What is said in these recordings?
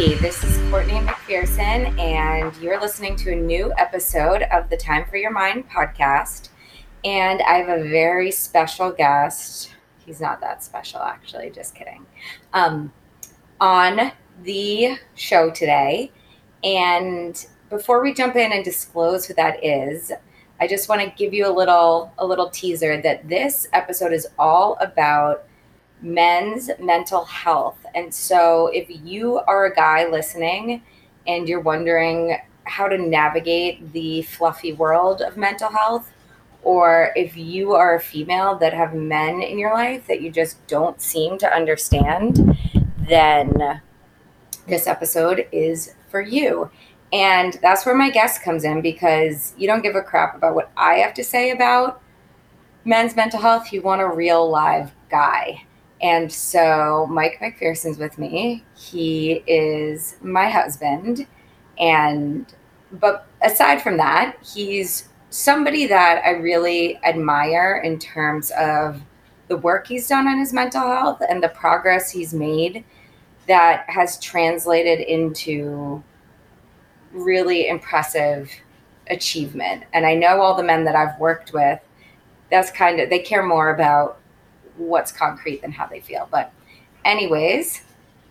This is Courtney MacPherson, and you're listening to a new episode of the Time for Your Mind podcast. And I have a very special guest. He's not that special, actually, just kidding. Um, on the show today. And before we jump in and disclose who that is, I just want to give you a little a little teaser that this episode is all about men's mental health. And so if you are a guy listening and you're wondering how to navigate the fluffy world of mental health, or if you are a female that have men in your life that you just don't seem to understand, then this episode is for you. And that's where my guest comes in because you don't give a crap about what I have to say about men's mental health. You want a real live guy. And so Mike MacPherson's with me. He is my husband. And, but aside from that, he's somebody that I really admire in terms of the work he's done on his mental health and the progress he's made that has translated into really impressive achievement. And I know all the men that I've worked with, that's kind of, they care more about what's concrete than how they feel. But, anyways,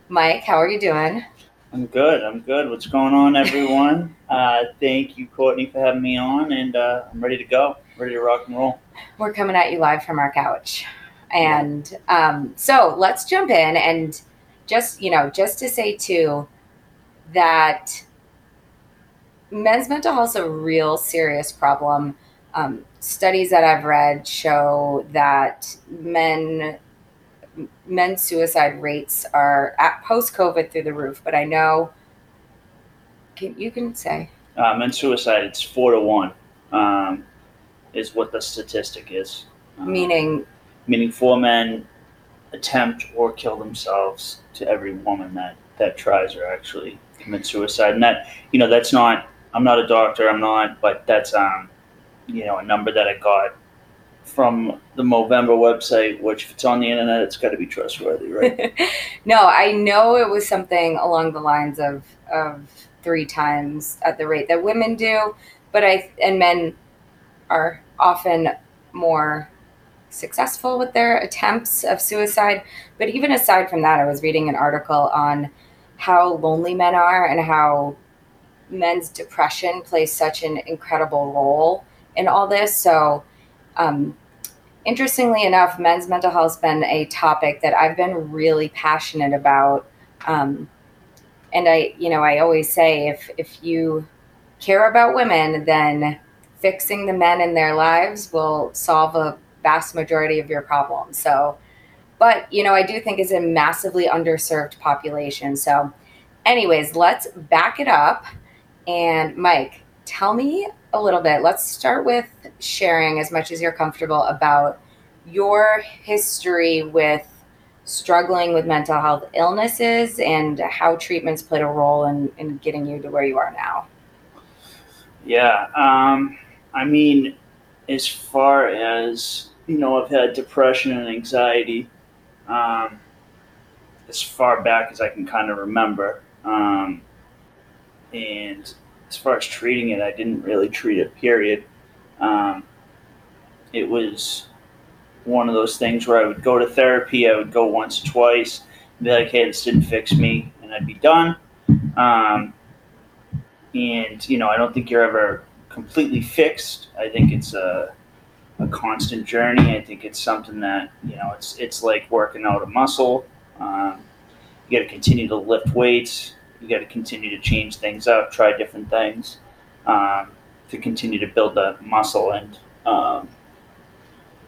Mike, how are you doing? I'm good. I'm good. What's going on, everyone? uh, thank you, Courtney, for having me on, and uh, I'm ready to go. Ready to rock and roll. We're coming at you live from our couch. And um, so let's jump in and just, you know, just to say too that men's mental health is a real serious problem. Um, studies that I've read show that men men's suicide rates are at post COVID through the roof. But I know can, you can say uh, men's suicide it's four to one um, is what the statistic is. Um, meaning meaning four men attempt or kill themselves to every woman that that tries or actually commit suicide, and that you know that's not. I'm not a doctor. I'm not, but that's um, you know, a number that I got from the Movember website, which if it's on the internet, it's got to be trustworthy, right? no, I know it was something along the lines of of three times at the rate that women do, but I and men are often more successful with their attempts of suicide. But even aside from that, I was reading an article on how lonely men are and how men's depression plays such an incredible role in all this. So, um, interestingly enough, men's mental health has been a topic that I've been really passionate about. Um, and I, you know, I always say if if you care about women, then fixing the men in their lives will solve a vast majority of your problems. So, but you know, I do think it's a massively underserved population. So, anyways, let's back it up. And Mike, tell me a little bit. Let's start with sharing as much as you're comfortable about your history with struggling with mental health illnesses and how treatments played a role in, in getting you to where you are now. Yeah. Um, I mean, as far as, you know, I've had depression and anxiety um, as far back as I can kind of remember. Um, and as far as treating it, I didn't really treat it, period. Um, it was one of those things where I would go to therapy, I would go once twice, be like, hey, this didn't fix me, and I'd be done. Um, and, you know, I don't think you're ever completely fixed. I think it's a, a constant journey. I think it's something that, you know, it's, it's like working out a muscle. Um, you got to continue to lift weights you got to continue to change things up, try different things um, to continue to build the muscle. And um,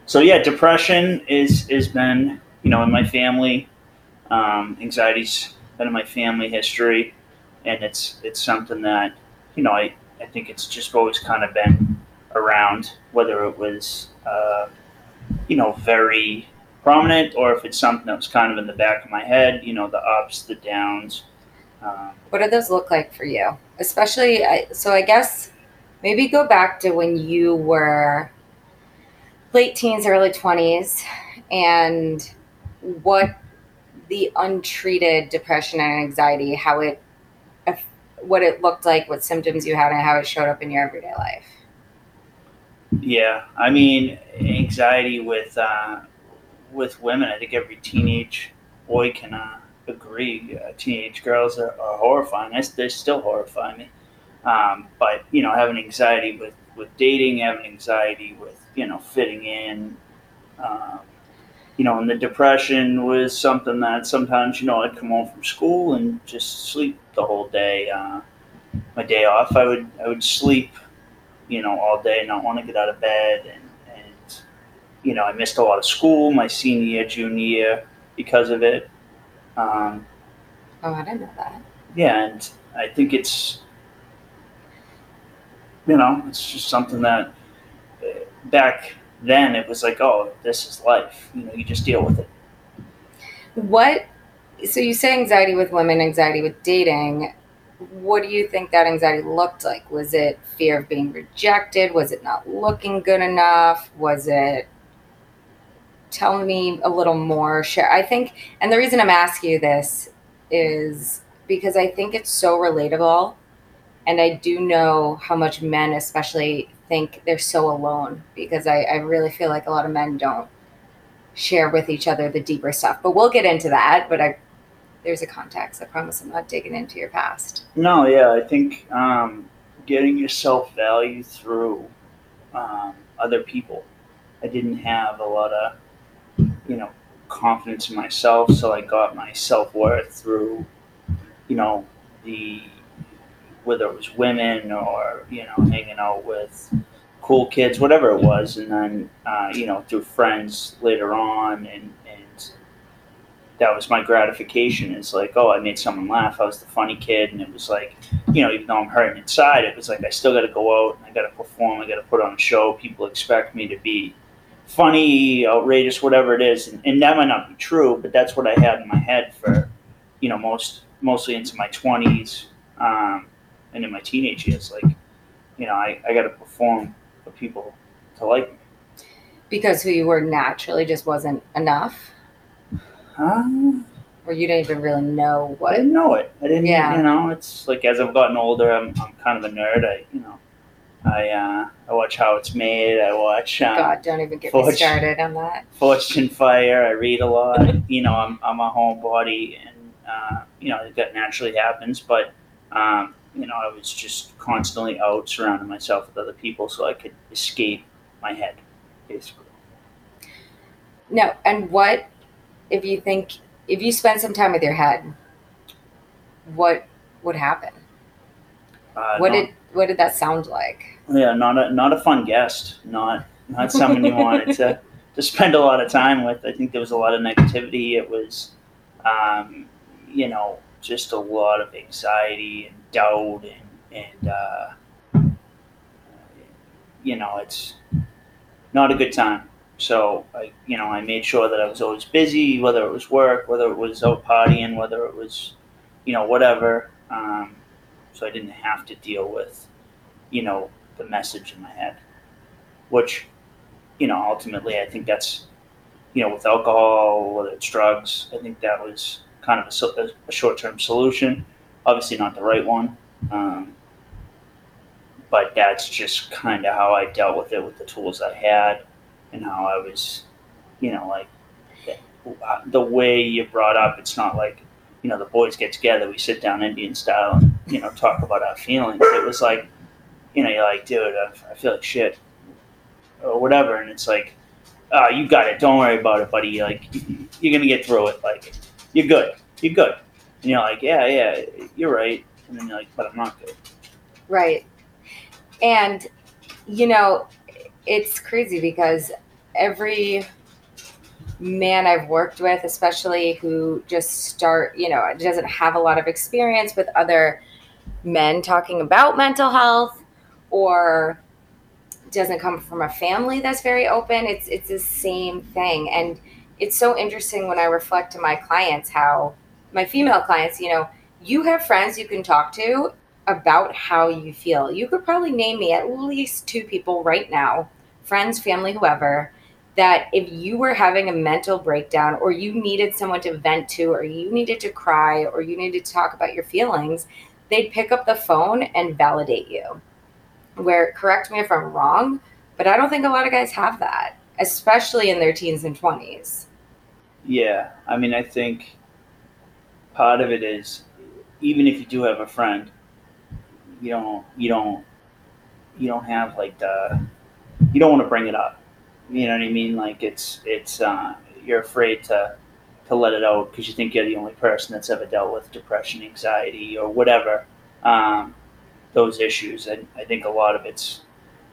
so, yeah, depression is has been you know in my family. Um, anxiety's been in my family history, and it's it's something that you know I I think it's just always kind of been around, whether it was uh, you know very prominent or if it's something that was kind of in the back of my head, you know, the ups, the downs, um, what do those look like for you? Especially, so I guess maybe go back to when you were late teens, early 20s, and what the untreated depression and anxiety, how it what it looked like, what symptoms you had, and how it showed up in your everyday life. Yeah, I mean, anxiety with uh, with women. I think every teenage boy can uh, agree. Uh, teenage girls are, are horrifying. They, they still horrify me. Um, but you know, having anxiety with with dating, having anxiety with you know fitting in. Um, you know, and the depression was something that sometimes you know I'd come home from school and just sleep the whole day. Uh, my day off, I would I would sleep you know, all day, not want to get out of bed. And, and, you know, I missed a lot of school my senior year, junior year because of it. Um, oh, I didn't know that. Yeah, and I think it's, you know, it's just something that uh, back then it was like, oh, this is life. You know, you just deal with it. What, so you say anxiety with women, anxiety with dating what do you think that anxiety looked like? Was it fear of being rejected? Was it not looking good enough? Was it tell me a little more share i think and the reason i'm asking you this is because i think it's so relatable and i do know how much men especially think they're so alone because i, I really feel like a lot of men don't share with each other the deeper stuff but we'll get into that but i there's a context. I promise I'm not digging into your past. No, yeah, I think um, getting your self value through um, other people. I didn't have a lot of, you know, confidence in myself, so I got my self worth through, you know, the whether it was women or you know hanging out with cool kids, whatever it was, and then uh, you know through friends later on, and and that was my gratification. It's like, oh, I made someone laugh. I was the funny kid, and it was like, you know, even though I'm hurting inside, it was like I still got to go out and I got to perform. I got to put on a show. People expect me to be funny, outrageous, whatever it is, and, and that might not be true, but that's what I had in my head for, you know, most mostly into my twenties um, and in my teenage years. Like, you know, I, I got to perform for people to like me because who you were naturally just wasn't enough um, or you didn't even really know what. I didn't know it. I didn't. Yeah. You know, it's like as I've gotten older, I'm, I'm kind of a nerd. I you know, I uh, I watch how it's made. I watch. Um, God, don't even get me started on that. Forged in Fire. I read a lot. you know, I'm I'm a homebody, and uh, you know that naturally happens. But um, you know, I was just constantly out surrounding myself with other people so I could escape my head, basically. No, and what if you think if you spend some time with your head, what would happen? Uh, what did what did that sound like? Yeah, not a not a fun guest. Not not someone you wanted to to spend a lot of time with. I think there was a lot of negativity. It was, um, you know, just a lot of anxiety and doubt and and uh, you know, it's not a good time. So I, you know, I made sure that I was always busy, whether it was work, whether it was out partying, whether it was, you know, whatever. Um, so I didn't have to deal with, you know, the message in my head, which, you know, ultimately I think that's, you know, with alcohol, whether it's drugs, I think that was kind of a, a short-term solution. Obviously, not the right one. Um, but that's just kind of how I dealt with it with the tools I had and how I was, you know, like the way you brought up. It's not like, you know, the boys get together, we sit down Indian style, you know, talk about our feelings. It was like, you know, you're like, dude, I, feel like shit, or whatever, and it's like, oh, you got it. Don't worry about it, buddy. Like, you're gonna get through it. Like, you're good. You're good. And you're like, yeah, yeah, you're right. And then you're like, but I'm not good. Right. And, you know, it's crazy because every man I've worked with, especially who just start, you know, doesn't have a lot of experience with other men talking about mental health or doesn't come from a family that's very open. It's it's the same thing. And it's so interesting when I reflect to my clients how my female clients, you know, you have friends you can talk to about how you feel. You could probably name me at least two people right now, friends, family, whoever, that if you were having a mental breakdown or you needed someone to vent to or you needed to cry or you needed to talk about your feelings, they'd pick up the phone and validate you. Where, correct me if I'm wrong, but I don't think a lot of guys have that, especially in their teens and 20s. Yeah, I mean, I think part of it is even if you do have a friend, you don't, you don't, you don't have like the, you don't want to bring it up. You know what I mean? Like it's, it's, uh, you're afraid to, to let it out because you think you're the only person that's ever dealt with depression, anxiety, or whatever. Um, those issues, and I think a lot of it's,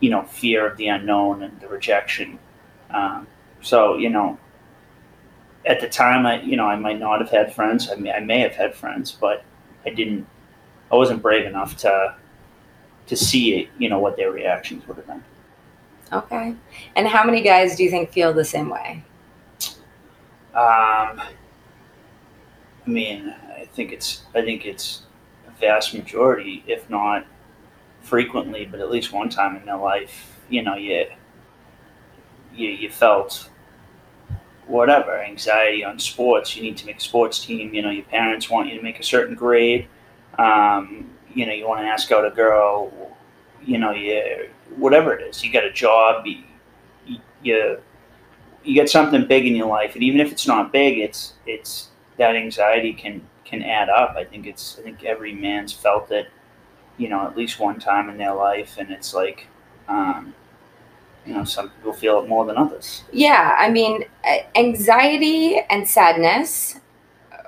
you know, fear of the unknown and the rejection. Um, so you know, at the time, I you know I might not have had friends. I may I may have had friends, but I didn't. I wasn't brave enough to to see it. You know what their reactions would have been. Okay. And how many guys do you think feel the same way? Um, I mean, I think it's I think it's a vast majority, if not frequently, but at least one time in their life, you know, you you, you felt whatever anxiety on sports. You need to make a sports team. You know, your parents want you to make a certain grade. Um, you know, you want to ask out a girl. You know, you whatever it is. You got a job. You, you you get something big in your life, and even if it's not big, it's it's that anxiety can can add up. I think it's I think every man's felt it, you know, at least one time in their life, and it's like, um, you know, some people feel it more than others. Yeah, I mean, anxiety and sadness,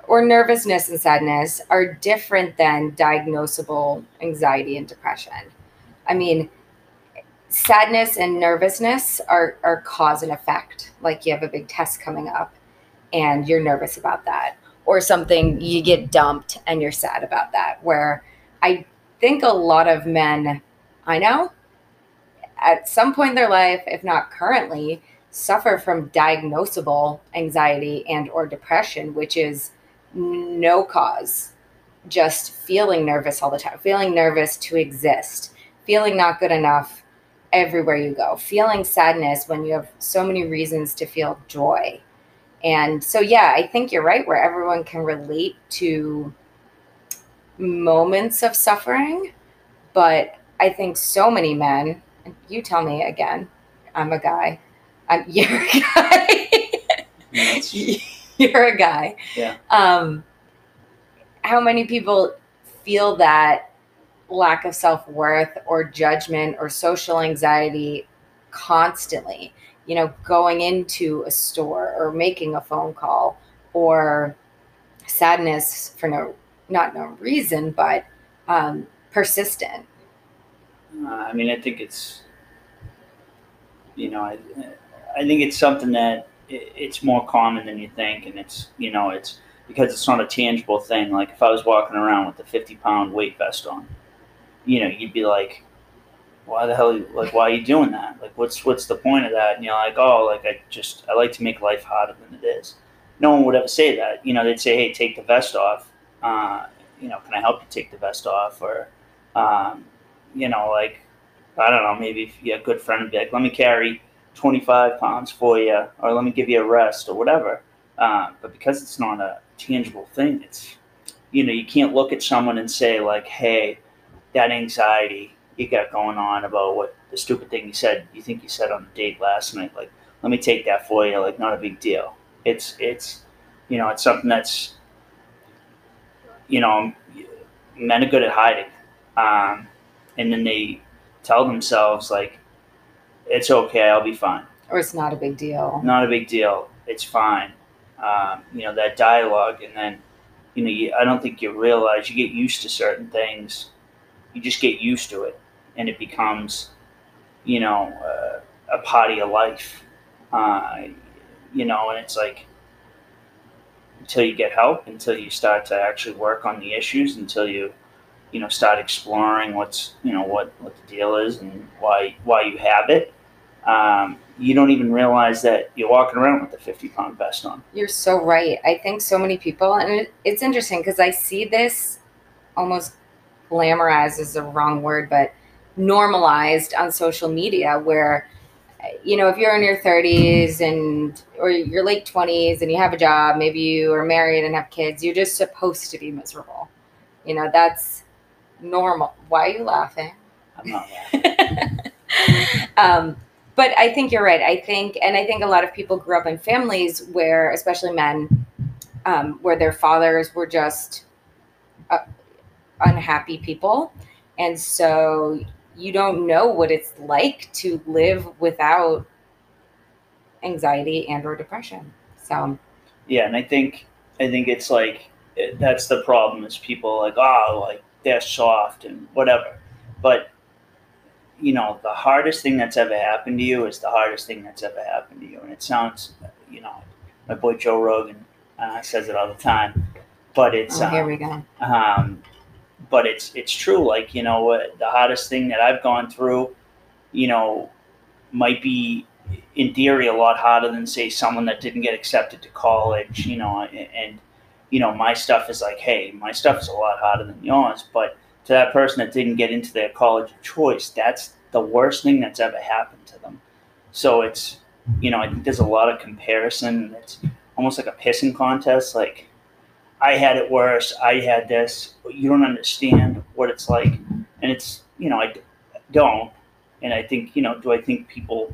or nervousness and sadness, are different than diagnosable anxiety and depression. I mean, sadness and nervousness are, are cause and effect. Like you have a big test coming up and you're nervous about that, or something you get dumped and you're sad about that. Where I think a lot of men I know at some point in their life, if not currently, suffer from diagnosable anxiety and or depression, which is no cause, just feeling nervous all the time, feeling nervous to exist, feeling not good enough everywhere you go, feeling sadness when you have so many reasons to feel joy. And so, yeah, I think you're right, where everyone can relate to moments of suffering. But I think so many men, you tell me again, I'm a guy, I'm, you're a guy. you're a guy. Yeah. Um, how many people feel that lack of self worth or judgment or social anxiety constantly. You know, going into a store or making a phone call or sadness for no, not no reason, but um, persistent. Uh, I mean, I think it's, you know, I, I think it's something that it's more common than you think, and it's, you know, it's because it's not a tangible thing. Like if I was walking around with a 50 pound weight vest on, you know, you'd be like, why the hell, like, why are you doing that? Like, what's what's the point of that? And you're like, oh, like I just I like to make life harder than it is. No one would ever say that. You know, they'd say, hey, take the vest off. Uh, you know, can I help you take the vest off? Or, um, you know, like, I don't know, maybe if you have a good friend be like, let me carry 25 pounds for you, or let me give you a rest, or whatever. Uh, but because it's not a tangible thing, it's, you know, you can't look at someone and say, like, hey, that anxiety you got going on about what the stupid thing you said you think you said on the date last night like let me take that for you like not a big deal. It's it's you know it's something that's you know men are good at hiding um, and then they tell themselves like it's okay i'll be fine. Or it's not a big deal. Not a big deal it's fine. Um, you know that dialogue and then you know you, i don't think you realize you get used to certain things you just get used to it and it becomes you know uh, a part of life. Uh, you know and it's like until you get help until you start to actually work on the issues until you you know start exploring what's you know what what the deal is and why why you have it um, you don't even realize that you're walking around with a 50 pound vest on. You're so right. I think so many people and it, it's interesting because i see this almost glamorized is the wrong word, but normalized on social media where you know if you're in your 30s and or your late 20s and you have a job maybe you are married and have kids you're just supposed to be miserable you know that's normal. Why are you laughing? I'm not laughing. um, but I think you're right. I think, and I think a lot of people grew up in families where, especially men, um, where their fathers were just uh, unhappy people. And so you don't know what it's like to live without anxiety and or depression. So yeah, and I think I think it's like that's the problem is people like oh like they're soft and whatever, but you know the hardest thing that's ever happened to you is the hardest thing that's ever happened to you, and it sounds you know my boy Joe Rogan uh, says it all the time, but it's oh, here um, we go. um, but it's it's true. Like you know, uh, the hottest thing that I've gone through, you know, might be in theory a lot hotter than say someone that didn't get accepted to college. You know, and, and you know my stuff is like, hey, my stuff is a lot hotter than yours. But to that person that didn't get into their college of choice, that's the worst thing that's ever happened to them. So it's you know, I think there's a lot of comparison. And it's almost like a pissing contest. Like I had it worse. I had this. You don't understand what it's like, and it's you know I don't. And I think you know, do I think people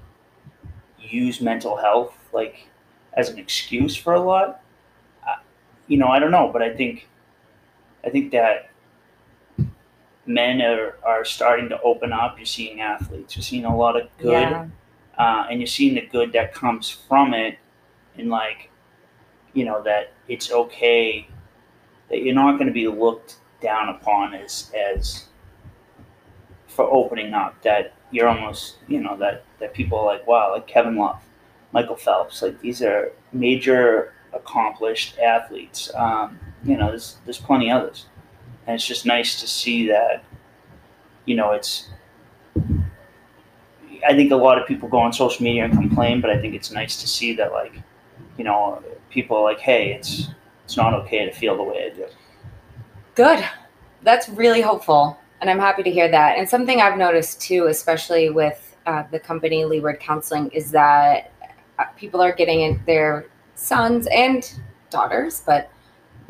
use mental health like as an excuse for a lot? Uh, you know, I don't know, but I think I think that men are, are starting to open up. You're seeing athletes. You're seeing a lot of good, Yeah. uh, and you're seeing the good that comes from it, and like, you know, that it's okay that you're not going to be looked down upon as as for opening up. That you're almost, you know, that that people are like, wow, like Kevin Love, Michael Phelps, like these are major accomplished athletes. Um, you know, there's there's plenty others, and it's just nice to see that. You know, it's. I think a lot of people go on social media and complain, but I think it's nice to see that, like, you know, people are like, hey, it's it's not okay to feel the way I do. Good. That's really hopeful. And I'm happy to hear that. And something I've noticed too, especially with uh, the company Leeward Counseling, is that uh, people are getting in their sons and daughters, but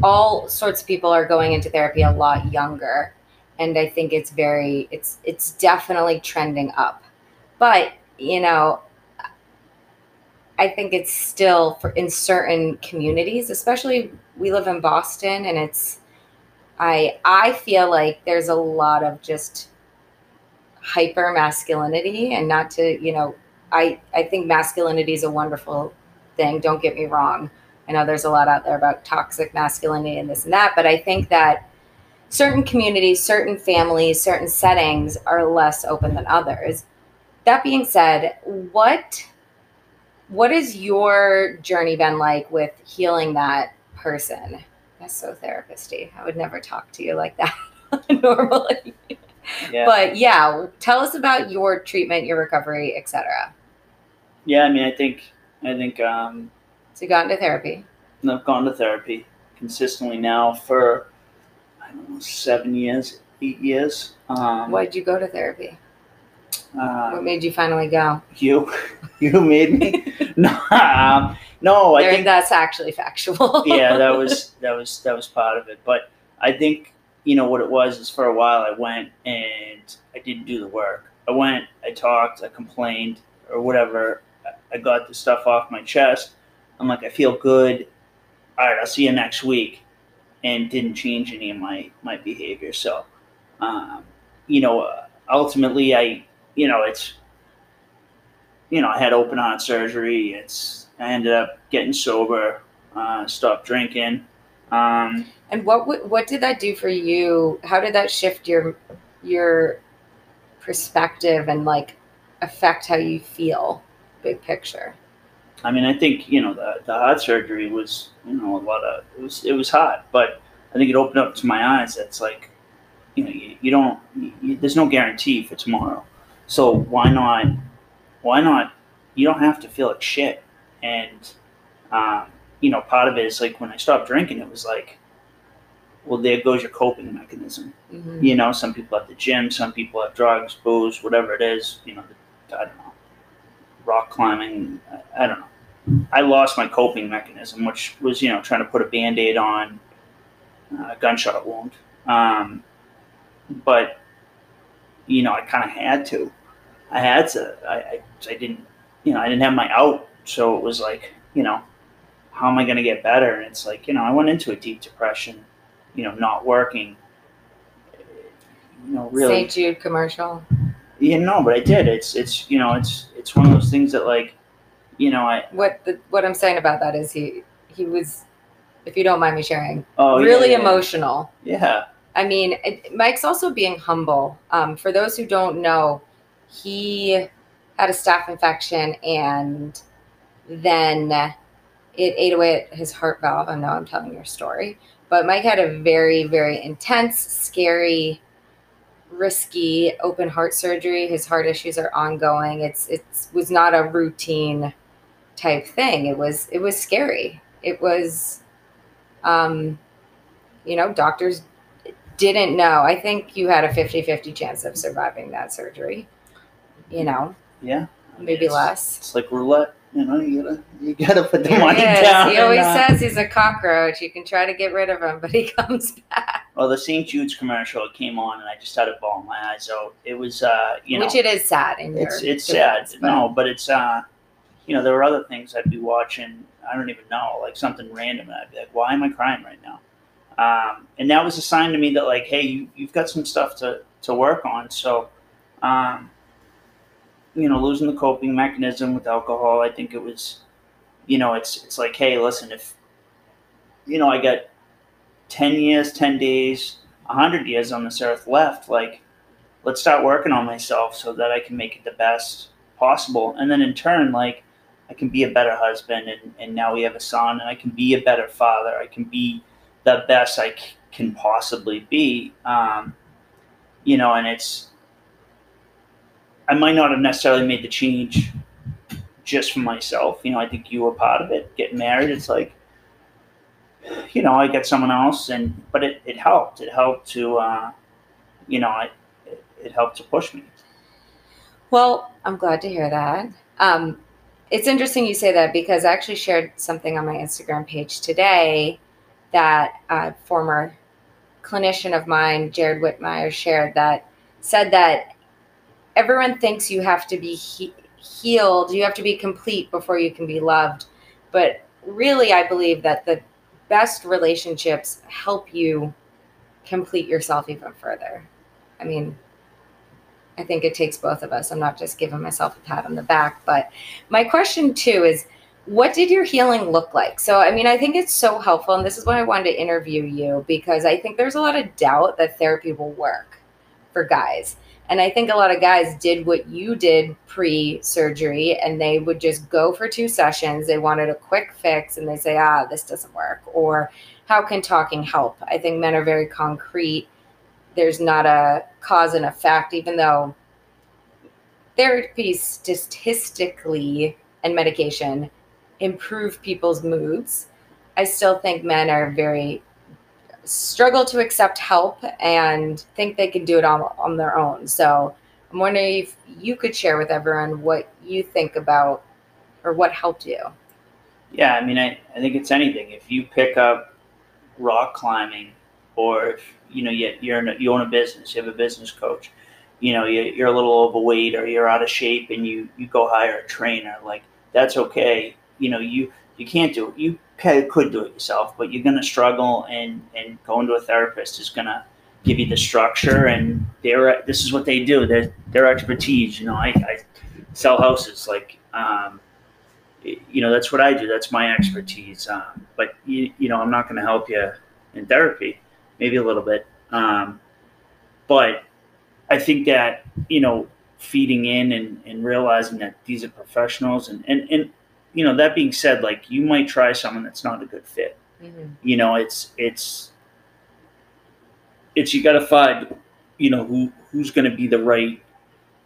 all sorts of people are going into therapy a lot younger. And I think it's very, it's, it's definitely trending up. But, you know, I think it's still for in certain communities, especially we live in Boston and it's I I feel like there's a lot of just hyper masculinity and not to, you know, I I think masculinity is a wonderful thing, don't get me wrong. I know there's a lot out there about toxic masculinity and this and that, but I think that certain communities, certain families, certain settings are less open than others. That being said, what what has your journey been like with healing that person? That's so therapisty. I would never talk to you like that normally. Yeah. But yeah, tell us about your treatment, your recovery, etc. yeah, I mean, I think I think um, So you got into therapy. I've gone to therapy consistently now for I don't know seven years, eight years. Um, Why did you go to therapy? Uh, What made you finally go? you you made me? No um, no I There- think that's actually factual. yeah that was that was that was part of it. But I think you know what it was is for a while I went and I didn't do the work. I went I talked I complained or whatever. I- I got the stuff off my chest. I'm like I feel good. All right I'll see you next week. And didn't change any of my my behavior. So um, you know uh, ultimately I you know it's you know I had open heart surgery it's I ended up getting sober uh, stopped drinking um, And what w- what did that do for you? How did that shift your your perspective and like affect how you feel? Big picture. I mean, I think you know the the heart surgery was you know a lot of it was it was hard, but I think it opened up to my eyes. That's like, you know, you, you don't you, there's no guarantee for tomorrow, so why not why not you don't have to feel like shit, and um, you know part of it is like when I stopped drinking, it was like, well, there goes your coping mechanism. Mhm. You know, some people at the gym, some people have drugs, booze, whatever it is. You know, I don't know, rock climbing. I, I don't know. I lost my coping mechanism, which was you know trying to put a band-aid on a gunshot wound. Um, but you know, I kind of had to. I had to. I, I, I didn't, you know, I didn't have my out, so it was like, you know, how am I going to get better? And it's like, you know, I went into a deep depression, you know, not working. You know, really. St. Jude commercial. Yeah, no, but I did. It's it's you know, it's it's one of those things that like, you know, I What the, what I'm saying about that is he he was, if you don't mind me sharing, oh yeah, really yeah, emotional. Yeah, I mean, it, Mike's also being humble. Um, for those who don't know, he had a staph infection and then it ate away at his heart valve. I know I'm telling your story, but Mike had a very, very intense, scary, risky open heart surgery. His heart issues are ongoing. It's it was not a routine type thing. It was it was scary. It was, um, you know, doctors didn't know. I think you had a 50-50 chance of surviving that surgery. You know, yeah. Maybe it's- less. It's like roulette. You know, you gotta you gotta put the money is. down. He always uh, says he's a cockroach. You can try to get rid of him, but he comes back. Well, the St. Jude's commercial came on, and I just started bawling my eyes out. It was, uh, you know, Which it is sad. In it's it's sad. but- No, but it's, uh, you know, there were other things I'd be watching. I don't even know, like something random, and I'd be like, "Why am I crying right now?" Um, and that was a sign to me that, like, hey, you, you've got some stuff to to work on. So, um, you know, losing the coping mechanism with alcohol, I think it was, you know, it's it's like, hey, listen, if you know, I got ten years, ten days, hundred years on this earth left, like, let's start working on myself so that I can make it the best possible, and then in turn, like, I can be a better husband, and and now we have a son, and I can be a better father. I can be the best I c- can possibly be. Um, you know, and it's I might not have necessarily made the change just for myself. You know, I think you were part of it. Getting married, it's like, you know, I got someone else, and but it, it helped. It helped to, uh, you know, I, it, it helped to push me. Well, I'm glad to hear that. Um, it's interesting you say that because I actually shared something on my Instagram page today that a former clinician of mine, Jared Whitmire, shared that said that everyone thinks you have to be he- healed, you have to be complete before you can be loved. But really, I believe that the best relationships help you complete yourself even further. I mean, I think it takes both of us. I'm not just giving myself a pat on the back. But my question too is what did your healing look like? So, I mean, I think it's so helpful. And this is why I wanted to interview you because I think there's a lot of doubt that therapy will work for guys. And I think a lot of guys did what you did pre surgery and they would just go for two sessions. They wanted a quick fix and they say, ah, this doesn't work. Or how can talking help? I think men are very concrete there's not a cause and effect, even though therapy statistically and medication improve people's moods. I still think men are very struggle to accept help and think they can do it on, on their own. So I'm wondering if you could share with everyone what you think about or what helped you. Yeah, I mean, I, I think it's anything. If you pick up rock climbing, or if you know you, you're in a, you own a business, you have a business coach, you know you, you're a little overweight or you're out of shape, and you you go hire a trainer, like that's okay. You know you you can't do it. You could do it yourself, but you're gonna struggle, and and going to a therapist is gonna give you the structure, and they're this is what they do. Their their expertise. You know, I, I sell houses like. Um, you know that's what I do. That's my expertise. Um, but you, you know, I'm not going to help you in therapy. Maybe a little bit. Um, but I think that you know, feeding in and, and realizing that these are professionals, and, and and you know, that being said, like you might try someone that's not a good fit. Mm-hmm. You know, it's it's it's you got to find you know who who's going to be the right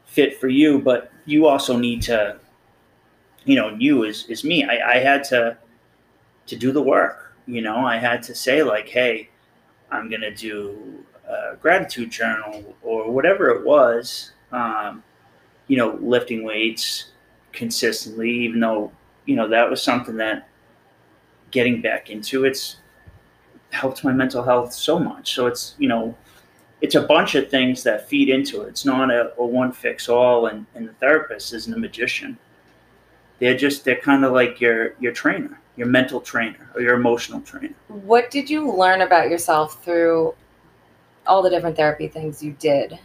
fit for you, but you also need to you know, you is is me. I, I had to to do the work. You know, I had to say like, hey, I'm gonna do a gratitude journal or whatever it was. Um, you know, lifting weights consistently, even though you know that was something that getting back into it's helped my mental health so much. So it's you know, it's a bunch of things that feed into it. It's not a, a one fix all, and, and the therapist isn't a magician. They're just they're kind of like your your trainer, your mental trainer, or your emotional trainer. What did you learn about yourself through all the different therapy things you did?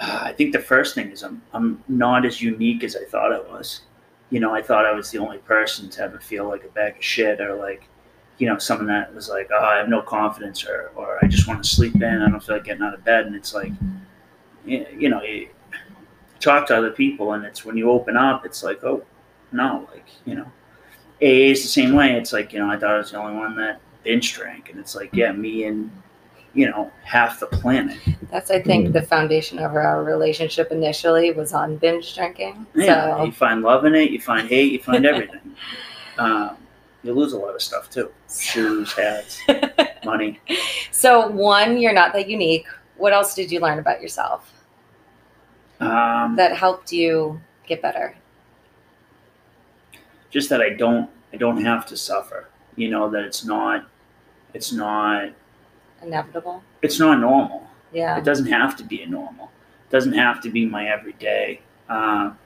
Uh, I think the first thing is I'm I'm not as unique as I thought I was. You know, I thought I was the only person to ever feel like a bag of shit or like you know, someone that was like, oh, I have no confidence or, or I just want to sleep in. I don't feel like getting out of bed. And it's like, you know, you talk to other people and it's when you open up, it's like, oh, no, like, you know, AA is the same way. It's like, you know, I thought I was the only one that binge drank. And it's like, yeah, me and, you know, half the planet. That's, I think, the foundation of our relationship initially was on binge drinking. Yeah. So, You find love in it, you find hate, you find everything. um, you lose a lot of stuff too shoes, hats, money. so one, you're not that unique. What else did you learn about yourself Um, that helped you get better? just that I don't I don't have to suffer. You know that it's not it's not Inevitable. it's not normal. Yeah. It doesn't have to be a normal. It doesn't have to be my everyday. Um,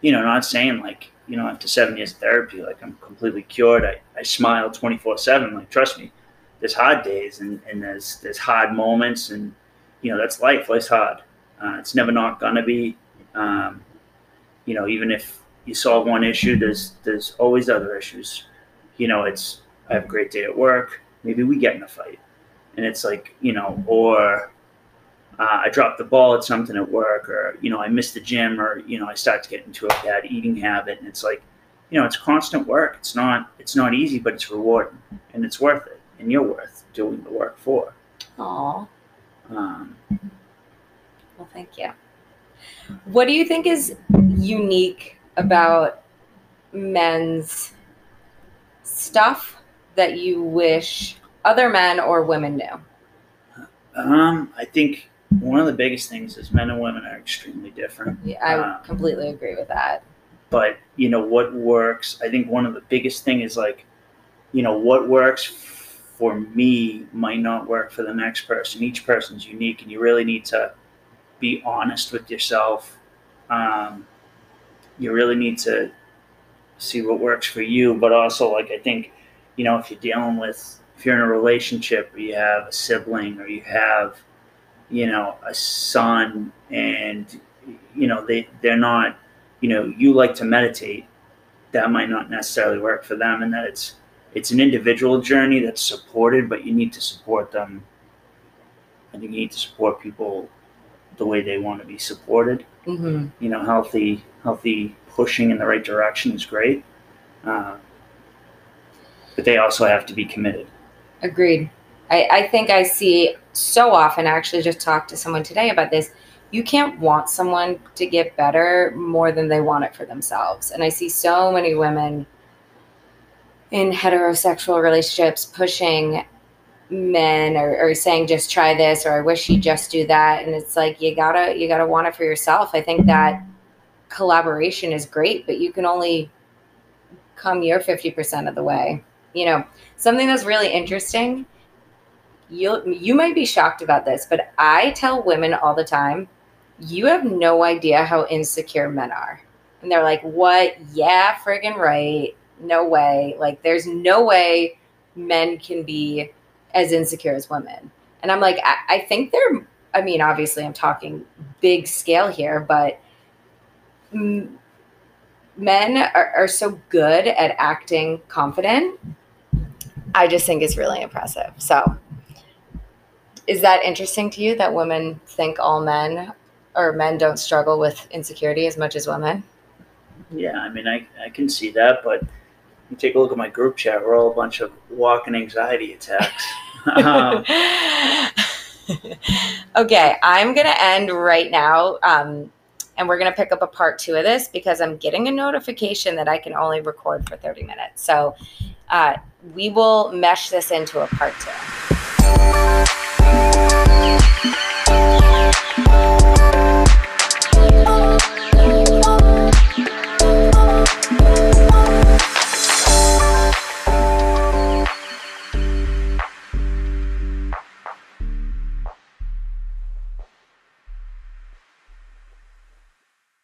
you know, not saying like you know after seven years of therapy, like I'm completely cured. I, I smile twenty four seven. Like trust me, there's hard days and, and there's there's hard moments and you know that's life. Life's hard. Uh, it's never not gonna be. Um, you know, even if you solve one issue, there's there's always other issues. You know, it's I have a great day at work. Maybe we get in a fight, and it's like you know, or uh, I dropped the ball at something at work, or you know, I missed the gym, or you know, I start to get into a bad eating habit, and it's like, you know, it's constant work. It's not it's not easy, but it's rewarding, and it's worth it, and you're worth doing the work for. Aw. Um, Well, thank you. What do you think is unique about men's stuff that you wish other men or women knew? um, I think one of the biggest things is men and women are extremely different. Yeah, I Uh, completely agree with that. but you know what works i think one of the biggest thing is like you know what works for me might not work for the next person each person's unique and you really need to be honest with yourself um, you really need to see what works for you but also like i think you know if you're dealing with if you're in a relationship or you have a sibling or you have you know a son and you know they they're not you know you like to meditate that might not necessarily work for them and that it's it's an individual journey that's supported but you need to support them. I think you need to support people the way they want to be supported. Hmm you know healthy healthy pushing in the right direction is great uh, but they also have to be committed Agreed. I, I think I see so often, I actually just talked to someone today about this. You can't want someone to get better more than they want it for themselves. And I see so many women in heterosexual relationships pushing men or, or saying just try this or I wish you just do that. And it's like you gotta you gotta want it for yourself. I think that collaboration is great, but you can only come your 50% of the way. You know, something that's really interesting. You you might be shocked about this but i tell women all the time you have no idea how insecure men are. And they're like what? Yeah friggin right. No way. Like there's no way men can be as insecure as women. And i'm like i, I think they're i mean obviously i'm talking big scale here but men are, are so good at acting confident I just think it's really impressive. So, is that interesting to you that women think all men or men don't struggle with insecurity as much as women? yeah i mean i, I can see that but you take a look at my group chat we're all a bunch of walking anxiety attacks um, okay, I'm going to end right now. Um, and we're going to pick up a part two of this because I'm getting a notification that I can only record for 30 minutes. So uh, we will mesh this into a part two.